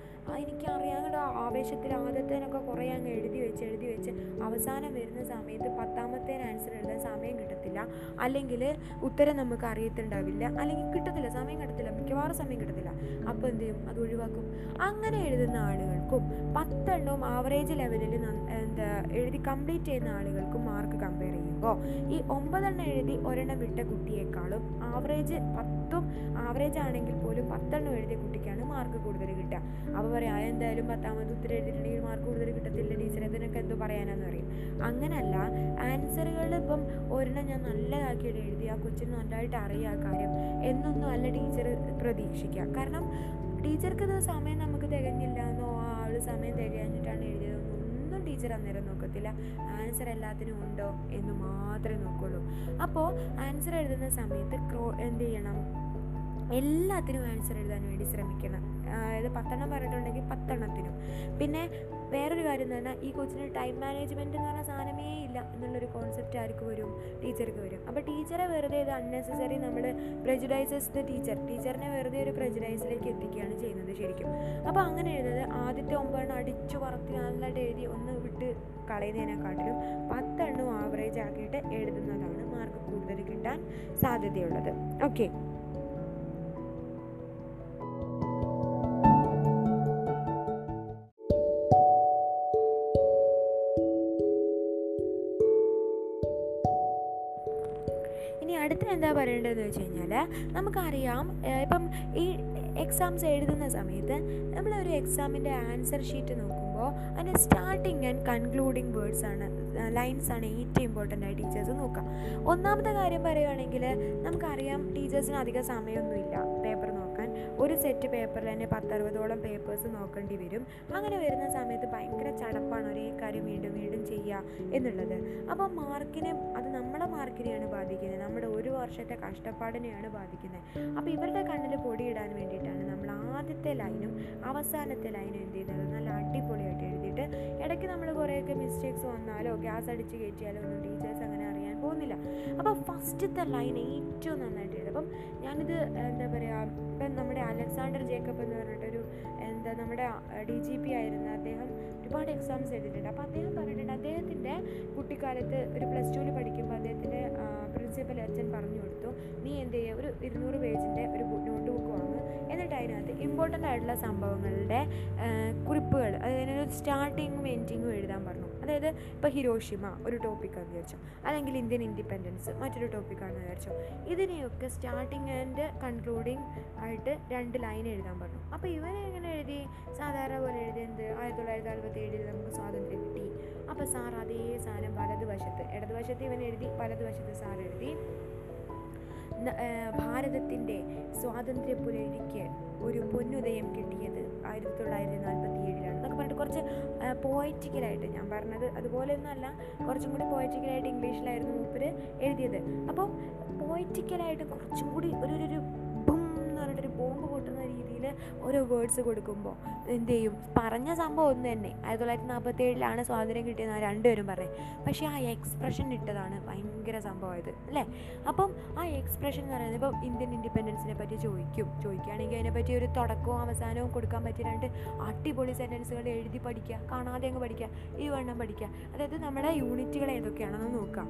എനിക്ക് അറിയാവുന്ന ആവേശത്തിൽ ആദ്യത്തേനൊക്കെ കുറേ അങ്ങ് എഴുതി വെച്ച് എഴുതി വെച്ച് അവസാനം വരുന്ന സമയത്ത് പത്താമത്തേന് ആൻസർ എഴുതാൻ സമയം കിട്ടത്തില്ല. അല്ലെങ്കിൽ ഉത്തരം നമുക്ക് അറിയത്തുണ്ടാവില്ല. അല്ലെങ്കിൽ കിട്ടത്തില്ല സമയം കിട്ടത്തില്ല മിക്കവാറും സമയം കിട്ടത്തില്ല. അപ്പോൾ എന്ത് ചെയ്യും? അത് ഒഴിവാക്കും. അങ്ങനെ എഴുതുന്ന ആളുകൾക്കും പത്തെണ്ണവും ആവറേജ് ലെവലിൽ എന്താ എഴുതി കംപ്ലീറ്റ് ചെയ്യുന്ന ആളുകൾക്കും മാർക്ക് കമ്പയർ ചെയ്യുമ്പോൾ ഈ ഒമ്പതെണ്ണം എഴുതി ഒരെണ്ണം വിട്ട കുട്ടിയേക്കാളും ആവറേജ് പത്തും ആവറേജ് ആണെങ്കിൽ പോലും പത്തെണ്ണം എഴുതിയ കുട്ടിക്കാണ് മാർക്ക് കൂടുതൽ കിട്ടുക. അപ്പോൾ പറയാം എന്തായാലും പത്താമത് ഉത്തരം എഴുതിയിട്ടുണ്ടെങ്കിൽ മാർക്ക് കൂടുതൽ കിട്ടത്തില്ല ടീച്ചറെ ഇതിനൊക്കെ എന്തോ പറയാനാന്ന് പറയും. അങ്ങനല്ല ആൻസറുകൾ ഇപ്പം ഒരെണ്ണം ഞാൻ നല്ലതാക്കിയിട്ട് എഴുതി ആ കൊച്ചിന് നന്നായിട്ട് അറിയാ കാര്യം എന്നൊന്നും അല്ല ടീച്ചർ പ്രതീക്ഷിക്കുക. കാരണം ടീച്ചർക്ക് സമയം നമുക്ക് തികഞ്ഞില്ല എന്നോ ആ ആൾ സമയം തികഞ്ഞിട്ടാണ് എഴുതിയതെന്നോ ഒന്നും ടീച്ചർ അന്നേരം നോക്കത്തില്ല. ആൻസർ എല്ലാത്തിനും ഉണ്ടോ? എന്ന് മാത്രമേ നോക്കുള്ളൂ. അപ്പോൾ ആൻസർ എഴുതുന്ന സമയത്ത് ക്രോ എന്ത് ചെയ്യണം? എല്ലാത്തിനും ആൻസർ എഴുതാൻ വേണ്ടി ശ്രമിക്കണം. അതായത് പത്തെണ്ണം പറഞ്ഞിട്ടുണ്ടെങ്കിൽ പത്തെണ്ണത്തിനും. പിന്നെ വേറൊരു കാര്യം എന്ന് പറഞ്ഞാൽ ഈ കൊച്ചിന് ടൈം മാനേജ്മെന്റ് എന്ന് പറഞ്ഞ സാധനമേ ഇല്ല എന്നുള്ളൊരു കോൺസെപ്റ്റ് ആർക്ക് വരും? ടീച്ചർക്ക് വരും. അപ്പോൾ ടീച്ചറെ വെറുതെ ഇത് അൺനെസസറി നമ്മൾ പ്രജുഡൈസസ് ദ ടീച്ചർ ടീച്ചറിനെ വെറുതെ ഒരു പ്രജുഡൈസിലേക്ക് എത്തിക്കുകയാണ് ചെയ്യുന്നത് ശരിക്കും. അപ്പോൾ അങ്ങനെ എഴുതുന്നത് ആദ്യത്തെ ഒമ്പതെണ്ണം അടിച്ചു പറത്തി നല്ലതായിട്ട് എഴുതി ഒന്ന് വിട്ട് കളയുന്നതിനെക്കാട്ടിലും പത്തെണ്ണം ആവറേജ് ആക്കിയിട്ട് എഴുതുന്നതാണ് മാർക്ക് കൂടുതൽ കിട്ടാൻ സാധ്യതയുള്ളത്. ഓക്കെ പറയേണ്ടതെന്ന് വെച്ച് കഴിഞ്ഞാൽ നമുക്കറിയാം ഇപ്പം ഈ എക്സാംസ് എഴുതുന്ന സമയത്ത് നമ്മളൊരു എക്സാമിന്റെ ആൻസർ ഷീറ്റ് നോക്കുമ്പോൾ അതിന്റെ സ്റ്റാർട്ടിങ് ആൻഡ് കൺക്ലൂഡിങ് വേർഡ്സ് ആണ് ലൈൻസ് ആണ് ഏറ്റവും ഇമ്പോർട്ടന്റ് ആയി ടീച്ചേഴ്സ് നോക്കുക. ഒന്നാമത്തെ കാര്യം പറയുകയാണെങ്കിൽ നമുക്കറിയാം ടീച്ചേഴ്സിന് അധികം സമയമൊന്നുമില്ല പേപ്പർ നോക്കാൻ ഒരു സെറ്റ് പേപ്പറിൽ തന്നെ പത്തറുപതോളം പേപ്പേഴ്സ് നോക്കേണ്ടി വരും. അങ്ങനെ വരുന്ന സമയത്ത് ഭയങ്കര ചടപ്പാണ്. ഒരേ കാര്യം വീണ്ടും വീണ്ടും ചെയ്യുക എന്നുള്ളത്. അപ്പോൾ മാർക്കിനെ അത് നമ്മളെ മാർക്കിനെയാണ് ബാധിക്കുന്നത്. നമ്മുടെ ഒരു വർഷത്തെ കഷ്ടപ്പാടിനെയാണ് ബാധിക്കുന്നത്. അപ്പോൾ ഇവരുടെ കണ്ണിൽ പൊടിയിടാൻ വേണ്ടിയിട്ടാണ് നമ്മൾ ആദ്യത്തെ ലൈനും അവസാനത്തെ ലൈനും എന്ത് ചെയ്യുന്നത് നല്ല അടിപൊളിയായിട്ട് എഴുതിയിട്ട് ഇടയ്ക്ക് നമ്മൾ കുറേയൊക്കെ മിസ്റ്റേക്സ് വന്നാലോ ഗ്യാസ് അടിച്ച് കയറ്റിയാലോ ഒന്നും ടീച്ചേഴ്സ് പോകുന്നില്ല. അപ്പോൾ ഫസ്റ്റത്തെ ലൈൻ ഏറ്റവും നന്നായിട്ട് ചെയ്തു അപ്പം ഞാനിത് എന്താ പറയുക ഇപ്പം നമ്മുടെ അലക്സാണ്ടർ ജേക്കബ് എന്ന് പറഞ്ഞിട്ടൊരു എന്താ നമ്മുടെ ഡി ജി പി ആയിരുന്ന. അദ്ദേഹം ഒരുപാട് എക്സാംസ് എഴുതിയിട്ടുണ്ട്. അപ്പോൾ അദ്ദേഹം പറഞ്ഞിട്ടുണ്ട് അദ്ദേഹത്തിന്റെ കുട്ടിക്കാലത്ത് ഒരു പ്ലസ് ടുവിൽ പഠിക്കുമ്പോൾ അദ്ദേഹത്തിന്റെ പ്രിൻസിപ്പൽ അച്ഛൻ പറഞ്ഞു കൊടുത്തു നീ എന്ത് ചെയ്യുക ഒരു ഇരുന്നൂറ് പേജിന്റെ ഒരു നോട്ട് ബുക്ക് വാങ്ങും. എന്നിട്ട് അതിനകത്ത് ഇമ്പോർട്ടന്റ് ആയിട്ടുള്ള സംഭവങ്ങളുടെ കുറിപ്പുകൾ അതായത് ഒരു സ്റ്റാർട്ടിങ്ങും എൻഡിങ്ങും എഴുതാൻ പറഞ്ഞു. അതായത് ഇപ്പോൾ ഹിരോഷിമ ഒരു ടോപ്പിക്കാണെന്ന് വിചാരിച്ചോ. അല്ലെങ്കിൽ ഇന്ത്യൻ ഇൻഡിപെൻഡൻസ് മറ്റൊരു ടോപ്പിക്കാണെന്ന് വിചാരിച്ചോ. ഇതിനെയൊക്കെ സ്റ്റാർട്ടിങ് ആൻഡ് കൺക്ലൂഡിങ് ആയിട്ട് രണ്ട് ലൈൻ എഴുതാൻ പറഞ്ഞു. അപ്പോൾ ഇവനെ എങ്ങനെ എഴുതി? സാധാരണ പോലെ എഴുതിയത് ആയിരത്തി തൊള്ളായിരത്തി അറുപത്തി ഏഴിൽ നമുക്ക് സ്വാതന്ത്ര്യം കിട്ടി. അപ്പോൾ സാർ അതേ സാധനം വലതുവശത്ത് ഇടതുവശത്ത് ഇവൻ എഴുതി വലതുവശത്ത് സാർ എഴുതി. ഭാരതത്തിന്റെ സ്വാതന്ത്ര്യ പുലരിക്ക് ഒരു പൊന്നുദയം കിട്ടിയത് ആയിരത്തി തൊള്ളായിരത്തി കുറച്ച് പോയറ്റിക്കലായിട്ട് ഞാൻ പറഞ്ഞത് അതുപോലെയൊന്നുമല്ല കുറച്ചും കൂടി പോയറ്റിക്കലായിട്ട് ഇംഗ്ലീഷിലായിരുന്നു മൂപ്പര് എഴുതിയത്. അപ്പം പോയറ്റിക്കലായിട്ട് കുറച്ചും കൂടി ഒരു ഒരു- ഓരോ വേർഡ്സ് കൊടുക്കുമ്പോൾ എന്ത് ചെയ്യും? പറഞ്ഞ സംഭവം ഒന്ന് തന്നെ. ആയിരത്തി തൊള്ളായിരത്തി നാൽപ്പത്തി ഏഴിലാണ് സ്വാതന്ത്ര്യം കിട്ടിയെന്ന് രണ്ടുപേരും പറയും പക്ഷേ ആ എക്സ്പ്രഷൻ ഇട്ടതാണ് ഭയങ്കര സംഭവമായത് അല്ലേ? അപ്പം ആ എക്സ്പ്രഷൻ എന്ന് പറയുന്നത് ഇപ്പം ഇന്ത്യൻ ഇൻഡിപെൻഡൻസിനെ പറ്റി ചോദിക്കും. ചോദിക്കുകയാണെങ്കിൽ അതിനെപ്പറ്റി ഒരു തുടക്കവും അവസാനവും കൊടുക്കാൻ പറ്റിയ രണ്ട് അടിപൊളി സെന്റൻസുകൾ എഴുതി പഠിക്കുക കാണാതെ അങ്ങ് പഠിക്കുക ഈ വണ്ണം പഠിക്കുക. അതായത് നമ്മുടെ യൂണിറ്റുകൾ ഏതൊക്കെയാണെന്ന് നോക്കാം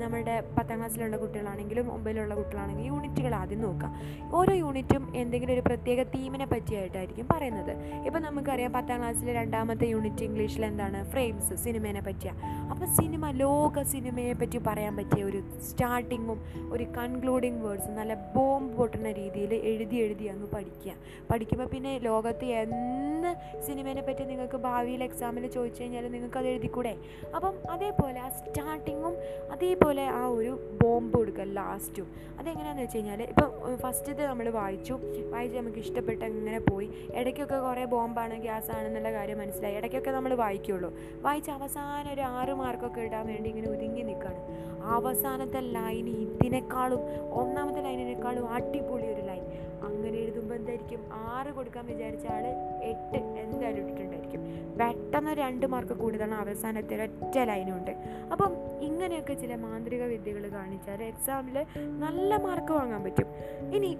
നമ്മുടെ പത്താം ക്ലാസ്സിലുള്ള കുട്ടികളാണെങ്കിലും ഒമ്പതിലുള്ള കുട്ടികളാണെങ്കിലും യൂണിറ്റുകൾ ആദ്യം നോക്കാം ഓരോ യൂണിറ്റും എന്തെങ്കിലും ഒരു പ്രത്യേക തീമിനെ പറ്റിയായിട്ടായിരിക്കും പറയുന്നത്. ഇപ്പം നമുക്കറിയാം പത്താം ക്ലാസ്സിലെ രണ്ടാമത്തെ യൂണിറ്റ് ഇംഗ്ലീഷിൽ എന്താണ്? ഫ്രെയിംസ് സിനിമേനെ പറ്റിയാണ് അപ്പോൾ സിനിമ ലോക സിനിമയെ പറ്റി പറയാൻ പറ്റിയ ഒരു സ്റ്റാർട്ടിങ്ങും ഒരു കൺക്ലൂഡിങ് വേർഡ്സും നല്ല ബോംബ് പൊട്ടുന്ന രീതിയിൽ എഴുതി എഴുതി അങ്ങ് പഠിക്കുക. പഠിക്കുമ്പോൾ പിന്നെ ലോകത്ത് എന്ത് സിനിമേനെ പറ്റി നിങ്ങൾക്ക് ഭാവിയിൽ എക്സാമിൽ ചോദിച്ചു കഴിഞ്ഞാൽ നിങ്ങൾക്ക് അത് എഴുതിക്കൂടെ? അപ്പം അതേപോലെ ആ സ്റ്റാർട്ടിങ്ങും അതേപോലെ ആ ഒരു ബോംബ് കൊടുക്കുക ലാസ്റ്റും അതെങ്ങനെയാണെന്ന് വെച്ച് കഴിഞ്ഞാൽ ഇപ്പം ഫസ്റ്റത്തെ നമ്മൾ വായിച്ചു. വായിച്ച് നമുക്ക് ഇഷ്ടപ്പെട്ട് അങ്ങനെ പോയി. ഇടയ്ക്കൊക്കെ കുറേ ബോംബാണ് ഗ്യാസ് ആണെന്നുള്ള കാര്യം മനസ്സിലായി. ഇടയ്ക്കൊക്കെ നമ്മൾ വായിക്കുള്ളൂ. വായിച്ച് അവസാനം ഒരു ആറ് മാർക്കൊക്കെ ഇടാൻ വേണ്ടി ഇങ്ങനെ ഒതുങ്ങി നിൽക്കുകയാണ് അവസാനത്തെ ലൈൻ ഇതിനേക്കാളും ഒന്നാമത്തെ ലൈനിനേക്കാളും അടിപൊളി ഒരു ലൈൻ അങ്ങനെ എഴുതുമ്പോൾ എന്തായിരിക്കും? ആറ് കൊടുക്കാൻ വിചാരിച്ച ആൾ എട്ട് എന്തായാലും ഇട്ടിട്ടുണ്ടായിരിക്കും. പെട്ടെന്ന് രണ്ട് മാർക്ക് കൂടുതലാണ് അവസാനത്തെ ഒറ്റ ലൈനുണ്ട് അപ്പം ഇങ്ങനെയൊക്കെ ചില മാന്ത്രിക വിദ്യകൾ കാണിച്ചാൽ എക്സാമിൽ നല്ല മാർക്ക് വാങ്ങാൻ പറ്റും. ഇനി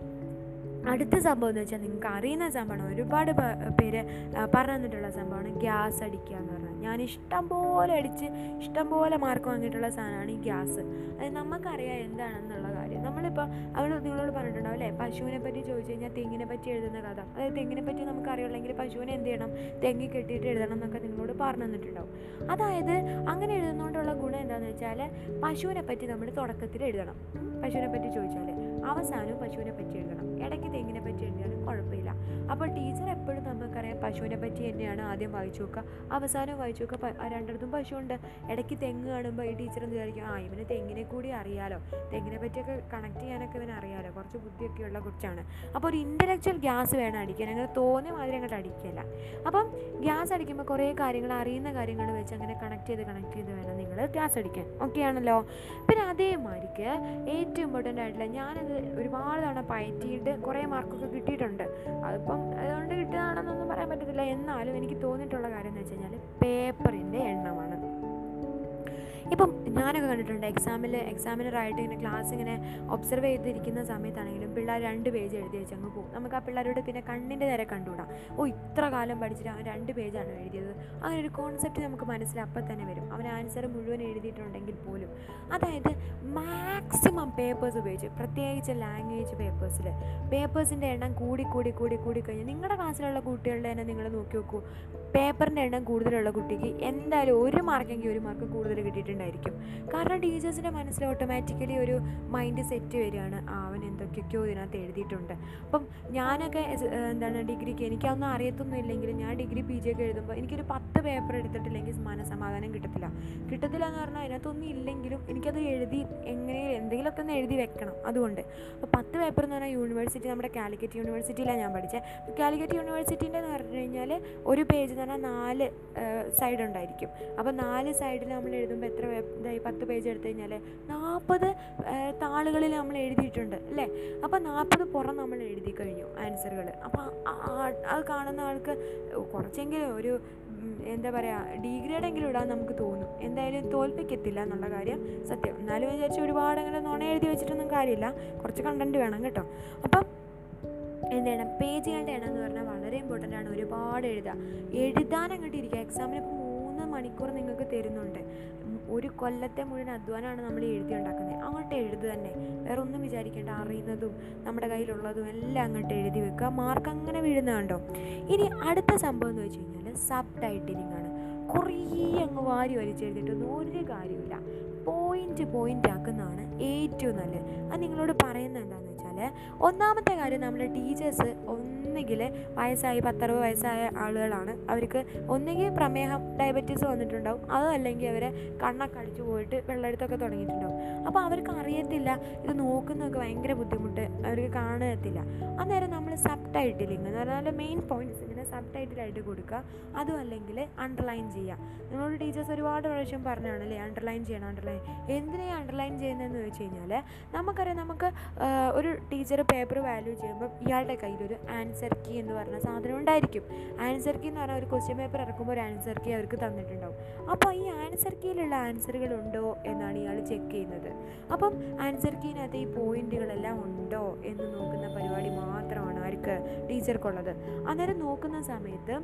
അടുത്ത സംഭവം എന്ന് വെച്ചാൽ നിങ്ങൾക്ക് അറിയുന്ന സംഭവമാണ്. ഒരുപാട് പേര് പറഞ്ഞിട്ടുള്ള സംഭവമാണ് ഗ്യാസ് അടിക്കുക എന്ന് പറഞ്ഞാൽ. ഞാൻ ഇഷ്ടം പോലെ അടിച്ച് ഇഷ്ടം പോലെ മാർക്ക് വാങ്ങിയിട്ടുള്ള സാധനമാണ് ഈ ഗ്യാസ്. അത് നമുക്കറിയാം എന്താണെന്നുള്ള കാര്യം. നമ്മളിപ്പോൾ അവൾ നിങ്ങളോട് പറഞ്ഞിട്ടുണ്ടാവും അല്ലേ? പശുവിനെ പറ്റി ചോദിച്ചു കഴിഞ്ഞാൽ തെങ്ങിനെ പറ്റി എഴുതുന്ന കഥ. അതായത് തെങ്ങിനെ പറ്റി നമുക്കറിയുള്ളെങ്കിൽ പശുവിനെ എന്ത് ചെയ്യണം? തെങ്ങി കെട്ടിയിട്ട് എഴുതണം എന്നൊക്കെ നിങ്ങളോട് പറഞ്ഞു തന്നിട്ടുണ്ടാവും. അതായത് അങ്ങനെ എഴുതുന്നതുകൊണ്ടുള്ള ഗുണം എന്താണെന്ന് വെച്ചാൽ പശുവിനെ പറ്റി നമ്മൾ തുടക്കത്തിൽ എഴുതണം. പശുവിനെ പറ്റി ചോദിച്ചാൽ അവസാനവും പശുവിനെ പറ്റി എഴുതണം. ഇടയ്ക്ക് തെങ്ങിനെ പറ്റി എഴുതിയാലും കുഴപ്പമില്ല. അപ്പോൾ ടീച്ചർ എപ്പോഴും നമുക്കറിയാം പശുവിനെ പറ്റി തന്നെയാണ് ആദ്യം വായിച്ചു നോക്കുക. അവസാനം വായിച്ചു നോക്കുക. രണ്ടിടത്തും പശുവുണ്ട്. ഇടയ്ക്ക് തെങ്ങ് കാണുമ്പോൾ ഈ ടീച്ചർ എന്ന് വിചാരിക്കും? ആ ഇവന് തെങ്ങിനെ കൂടി അറിയാലോ. തെങ്ങിനെ പറ്റിയൊക്കെ കണക്ട് ചെയ്യാനൊക്കെ ഇവൻ അറിയാലോ. കുറച്ച് ബുദ്ധിയൊക്കെയുള്ള കുറിച്ചാണ് അപ്പോൾ ഒരു ഇന്റലക്ച്വൽ ഗ്യാസ് വേണം അടിക്കാൻ. അങ്ങനെ തോന്നിയ മാതിരി അങ്ങോട്ട് അടിക്കില്ല. അപ്പം ഗ്യാസ് അടിക്കുമ്പോൾ കുറേ കാര്യങ്ങൾ അറിയുന്ന കാര്യങ്ങൾ വെച്ച് അങ്ങനെ കണക്ട് ചെയ്ത് കണക്ട് ചെയ്ത് വേണം നിങ്ങൾ ഗ്യാസ് അടിക്കാൻ. ഓക്കെ ആണല്ലോ? പിന്നെ അതേമാതിരിക്ക് ഏറ്റവും ഇമ്പോർട്ടന്റ് ആയിട്ടുള്ള ഞാനത് ഒരുപാട് തവണ പയറ്റിയിട്ട് കുറേ മാർക്കൊക്കെ കിട്ടിയിട്ടുണ്ട്? അതിപ്പം അതുകൊണ്ട് കിട്ടുകയാണെന്നൊന്നും പറയാൻ പറ്റത്തില്ല. എന്നാലും എനിക്ക് തോന്നിയിട്ടുള്ള കാര്യം എന്ന് വെച്ച് കഴിഞ്ഞാൽ പേപ്പറിന്റെ എണ്ണമാണ്. ഇപ്പം ഞാനൊക്കെ കണ്ടിട്ടുണ്ട് എക്സാമിൽ എക്സാമിനറായിട്ട് ഇങ്ങനെ ക്ലാസ് ഇങ്ങനെ ഒബ്സർവ് ചെയ്തിരിക്കുന്ന സമയത്താണെങ്കിലും പിള്ളേർ രണ്ട് പേജ് എഴുതി വെച്ച് അങ്ങ് പോകും. നമുക്ക് ആ പിള്ളേരോട് പിന്നെ കണ്ണിന്റെ നേരെ കണ്ടുകൂടാം. ഓ ഇത്ര കാലം പഠിച്ചിട്ട് അവൻ രണ്ട് പേജാണ് എഴുതിയത്. അങ്ങനെ ഒരു കോൺസെപ്റ്റ് നമുക്ക് മനസ്സിൽ അപ്പം തന്നെ വരും. അവൻ ആൻസർ മുഴുവൻ എഴുതിയിട്ടുണ്ടെങ്കിൽ പോലും. അതായത് മാക്സിമം പേപ്പേഴ്സ് ഉപയോഗിച്ച് പ്രത്യേകിച്ച് ലാംഗ്വേജ് പേപ്പേഴ്സിൽ പേപ്പേഴ്സിന്റെ എണ്ണം കൂടി കൂടി കൂടി കൂടി കഴിഞ്ഞ് നിങ്ങളുടെ ക്ലാസ്സിലുള്ള കുട്ടികളുടെ തന്നെ നിങ്ങൾ നോക്കി നോക്കൂ. പേപ്പറിന്റെ എണ്ണം കൂടുതലുള്ള കുട്ടിക്ക് എന്തായാലും ഒരു മാർക്കെങ്കിൽ ഒരു മാർക്ക് കൂടുതൽ കിട്ടിയിട്ടുണ്ടായിരിക്കും കാരണം ടീച്ചേഴ്സിന്റെ മനസ്സിൽ ഓട്ടോമാറ്റിക്കലി ഒരു മൈൻഡ് സെറ്റ് വരികയാണ്. അവൻ എന്തൊക്കെയൊക്കെയോ ഇതിനകത്ത് എഴുതിയിട്ടുണ്ട്. അപ്പം ഞാനൊക്കെ എന്താണ് ഡിഗ്രിക്ക് എനിക്കൊന്നും അറിയത്തൊന്നും ഇല്ലെങ്കിലും ഞാൻ ഡിഗ്രി പി ജി ഒക്കെ എഴുതുമ്പോൾ എനിക്കൊരു പത്ത് പേപ്പർ എടുത്തിട്ടില്ലെങ്കിൽ മനസമാധാനം കിട്ടത്തില്ല. കിട്ടത്തില്ല എന്ന് പറഞ്ഞാൽ അതിനകത്തൊന്നും ഇല്ലെങ്കിലും എനിക്കത് എഴുതി എങ്ങനെയും എന്തെങ്കിലുമൊക്കെ ഒന്ന് എഴുതി വെക്കണം. അതുകൊണ്ട് അപ്പോൾ പത്ത് പേപ്പർ എന്ന് പറഞ്ഞാൽ യൂണിവേഴ്സിറ്റി നമ്മുടെ കാലിക്കറ്റ് യൂണിവേഴ്സിറ്റിയിലാണ് ഞാൻ പഠിച്ചത് കാലിക്കറ്റ് യൂണിവേഴ്സിറ്റീന്റെ എന്ന് പറഞ്ഞു കഴിഞ്ഞാൽ ഒരു പേജ് എന്ന് പറഞ്ഞാൽ നാല് സൈഡ് ഉണ്ടായിരിക്കും. അപ്പോൾ നാല് സൈഡിൽ നമ്മൾ എഴുതുമ്പോൾ എത്ര ഇതായി പത്ത് പേജ് എടുത്തു കഴിഞ്ഞാൽ നാൽപ്പത് താളുകളിൽ നമ്മൾ എഴുതിയിട്ടുണ്ട് അല്ലേ? അപ്പോൾ നാൽപ്പത് പുറം നമ്മൾ എഴുതി കഴിഞ്ഞു ആൻസറുകൾ അപ്പോൾ അത് കാണുന്ന ആൾക്ക് കുറച്ചെങ്കിലും ഒരു എന്താ പറയുക ഡിഗ്രേഡെങ്കിലും ഇടാൻ നമുക്ക് തോന്നും. എന്തായാലും തോൽപ്പിക്കത്തില്ല എന്നുള്ള കാര്യം സത്യം. എന്നാലും വിചാരിച്ച് ഒരുപാട് അങ്ങനെ നുണ എഴുതി വെച്ചിട്ടൊന്നും കാര്യമില്ല. കുറച്ച് കണ്ടന്റ് വേണം കേട്ടോ. അപ്പം എന്ത് ചെയ്യണം പേജുകളുടെ എണ്ണം എന്ന് പറഞ്ഞാൽ വളരെ ഇമ്പോർട്ടന്റ് ആണ്. ഒരുപാട് എഴുതുക. എഴുതാൻ അങ്ങോട്ട് ഇരിക്കുക. എക്സാമിന് ഇപ്പോൾ മൂന്ന് മണിക്കൂർ നിങ്ങൾക്ക് തരുന്നുണ്ട്. ഒരു കൊല്ലത്തെ മുഴുവൻ അധ്വാനമാണ് നമ്മൾ എഴുതി ഉണ്ടാക്കുന്നത്. അങ്ങോട്ട് എഴുതു തന്നെ. വേറെ ഒന്നും വിചാരിക്കേണ്ട. അറിയുന്നതും നമ്മുടെ കയ്യിലുള്ളതും എല്ലാം അങ്ങോട്ട് എഴുതി വെക്കുക. മാർക്ക് അങ്ങനെ വീഴുന്ന കണ്ടോ? ഇനി അടുത്ത സംഭവം എന്ന് വെച്ച് കഴിഞ്ഞാൽ സബ് ടൈറ്റിലിംഗ് ആണ്. കുറേ അങ്ങ് വാരി വലിച്ചെഴുതിയിട്ടൊന്നും ഒരു കാര്യമില്ല പോയിന്റ് പോയിന്റ് ആക്കുന്നതാണ് ഏറ്റവും നല്ലത്. അത് നിങ്ങളോട് പറയുന്നത് എന്താണെന്ന് വെച്ചാൽ കഴിഞ്ഞാൽ ഒന്നാമത്തെ കാര്യം നമ്മുടെ ടീച്ചേഴ്സ് ഒന്നുകിൽ വയസ്സായി പത്തറുപത് വയസ്സായ ആളുകളാണ്. അവർക്ക് ഒന്നുകിൽ പ്രമേഹം ഡയബറ്റീസ് വന്നിട്ടുണ്ടാവും. അതല്ലെങ്കിൽ അവർ കണ്ണൊക്കെ അടിച്ചു പോയിട്ട് വെള്ളമെടുത്തൊക്കെ തുടങ്ങിയിട്ടുണ്ടാവും. അപ്പോൾ അവർക്ക് അറിയത്തില്ല ഇത് നോക്കുന്നതൊക്കെ ഭയങ്കര ബുദ്ധിമുട്ട് അവർക്ക് കാണത്തില്ല. അന്നേരം നമ്മൾ സബ് ടൈറ്റിലിങ് എന്ന് പറഞ്ഞാൽ മെയിൻ പോയിന്റ്സ് ഇങ്ങനെ സബ് ടൈറ്റിലായിട്ട് കൊടുക്കുക. അതും അല്ലെങ്കിൽ അണ്ടർലൈൻ ചെയ്യുക. നിങ്ങളോട് ടീച്ചേഴ്സ് ഒരുപാട് പ്രാവശ്യം പറഞ്ഞാണ് അല്ലേ അണ്ടർലൈൻ ചെയ്യണം. അണ്ടർലൈൻ എന്തിനാണ് അണ്ടർലൈൻ ചെയ്യുന്നതെന്ന് വെച്ച് കഴിഞ്ഞാൽ നമുക്കറിയാം നമുക്ക് ഒരു ടീച്ചർ പേപ്പർ വാല്യൂ ചെയ്യുമ്പോൾ ഇയാളുടെ കയ്യിലൊരു ആൻസർ കീ എന്ന് പറഞ്ഞ സാധനം ഉണ്ടായിരിക്കും. ആൻസർ കീ എന്ന് പറഞ്ഞാൽ ഒരു ക്വസ്റ്റ്യൻ പേപ്പർ ഇറക്കുമ്പോൾ ഒരു ആൻസർ കീ അവർക്ക് തന്നിട്ടുണ്ടാവും. അപ്പോൾ ഈ ആൻസർ കീയിലുള്ള ആൻസറുകൾ ഉണ്ടോ എന്നാണ് ഇയാൾ ചെക്ക് ചെയ്യുന്നത്. അപ്പം ആൻസർ കീനകത്ത് ഈ പോയിന്റുകളെല്ലാം ഉണ്ടോ എന്ന് നോക്കുന്ന പരിപാടി മാത്രമാണ് ആർക്ക് ടീച്ചർക്കുള്ളത് അന്നേരം നോക്കുന്ന സമയത്ത്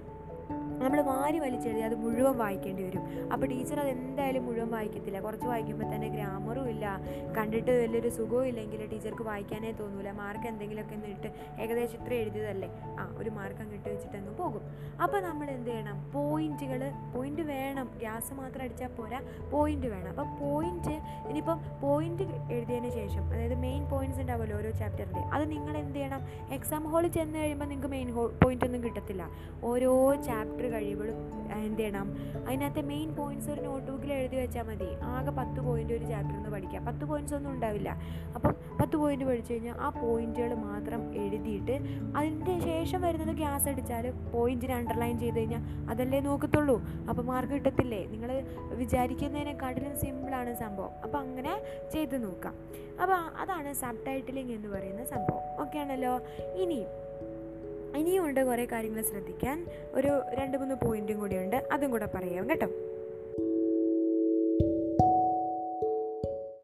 നമ്മൾ വാരി വലിച്ചെഴുതി അത് മുഴുവൻ വായിക്കേണ്ടി വരും. അപ്പോൾ ടീച്ചർ അത് എന്തായാലും മുഴുവൻ വായിക്കത്തില്ല. കുറച്ച് വായിക്കുമ്പോൾ തന്നെ ഗ്രാമറും ഇല്ല. കണ്ടിട്ട് വലിയൊരു സുഖവും ഇല്ലെങ്കിൽ ടീച്ചർക്ക് വായിക്കാനേ തോന്നൂല. മാർക്ക് എന്തെങ്കിലുമൊക്കെ ഒന്ന് ഇട്ട് ഏകദേശം ഇത്ര എഴുതിയതല്ലേ? ആ ഒരു മാർക്ക് അങ്ങ് ഇട്ട് വെച്ചിട്ട് അങ്ങ് പോകും. അപ്പോൾ നമ്മൾ എന്ത് ചെയ്യണം? പോയിന്റുകൾ പോയിന്റ് വേണം. ഗ്യാസ് മാത്രം അടിച്ചാൽ പോരാ. പോയിന്റ് വേണം. അപ്പോൾ പോയിന്റ് ഇനിയിപ്പം പോയിന്റ് എഴുതിയതിന് ശേഷം അതായത് മെയിൻ പോയിന്റ്സ് ഉണ്ടാവുമല്ലോ ഓരോ ചാപ്റ്ററിന്റെ അത് നിങ്ങൾ എന്ത് ചെയ്യണം? എക്സാം ഹാളിൽ ചെന്ന് കഴിയുമ്പോൾ നിങ്ങൾക്ക് മെയിൻ ഹോ പോയിന്റ് ഒന്നും കിട്ടത്തില്ല. ഓരോ ചാപ്റ്റർ കഴിയുമ്പോഴും എന്ത് ചെയ്യണം? അതിനകത്തെ മെയിൻ പോയിന്റ്സ് ഒരു നോട്ട് ബുക്കിൽ എഴുതി വെച്ചാൽ മതി. ആകെ പത്ത് പോയിന്റ് ഒരു ചാപ്റ്റർ നിന്ന് പഠിക്കാം. പത്ത് പോയിന്റ്സ് ഒന്നും ഉണ്ടാവില്ല. അപ്പം പത്ത് പോയിന്റ് പഠിച്ചു കഴിഞ്ഞാൽ ആ പോയിന്റുകൾ മാത്രം എഴുതിയിട്ട് അതിന്റെ ശേഷം വരുന്നത് ഗ്യാസ് അടിച്ചാൽ പോയിന്റിന് അണ്ടർലൈൻ ചെയ്ത് കഴിഞ്ഞാൽ അതല്ലേ നോക്കത്തുള്ളൂ. അപ്പോൾ മാർക്ക് കിട്ടത്തില്ലേ? നിങ്ങൾ വിചാരിക്കുന്നതിനെക്കാട്ടിലും സിമ്പിളാണ് സംഭവം. അപ്പോൾ അങ്ങനെ ചെയ്ത് നോക്കാം. അപ്പോൾ അതാണ് സബ് ടൈറ്റിലിംഗ് എന്ന് പറയുന്ന സംഭവം. ഓക്കെ ആണല്ലോ? ഇനിയും ഇനിയും ഉണ്ട് കുറേ കാര്യങ്ങൾ ശ്രദ്ധിക്കാൻ. ഒരു രണ്ട് മൂന്ന് പോയിന്റും കൂടിയുണ്ട്. അതും കൂടെ പറയാം കേട്ടോ.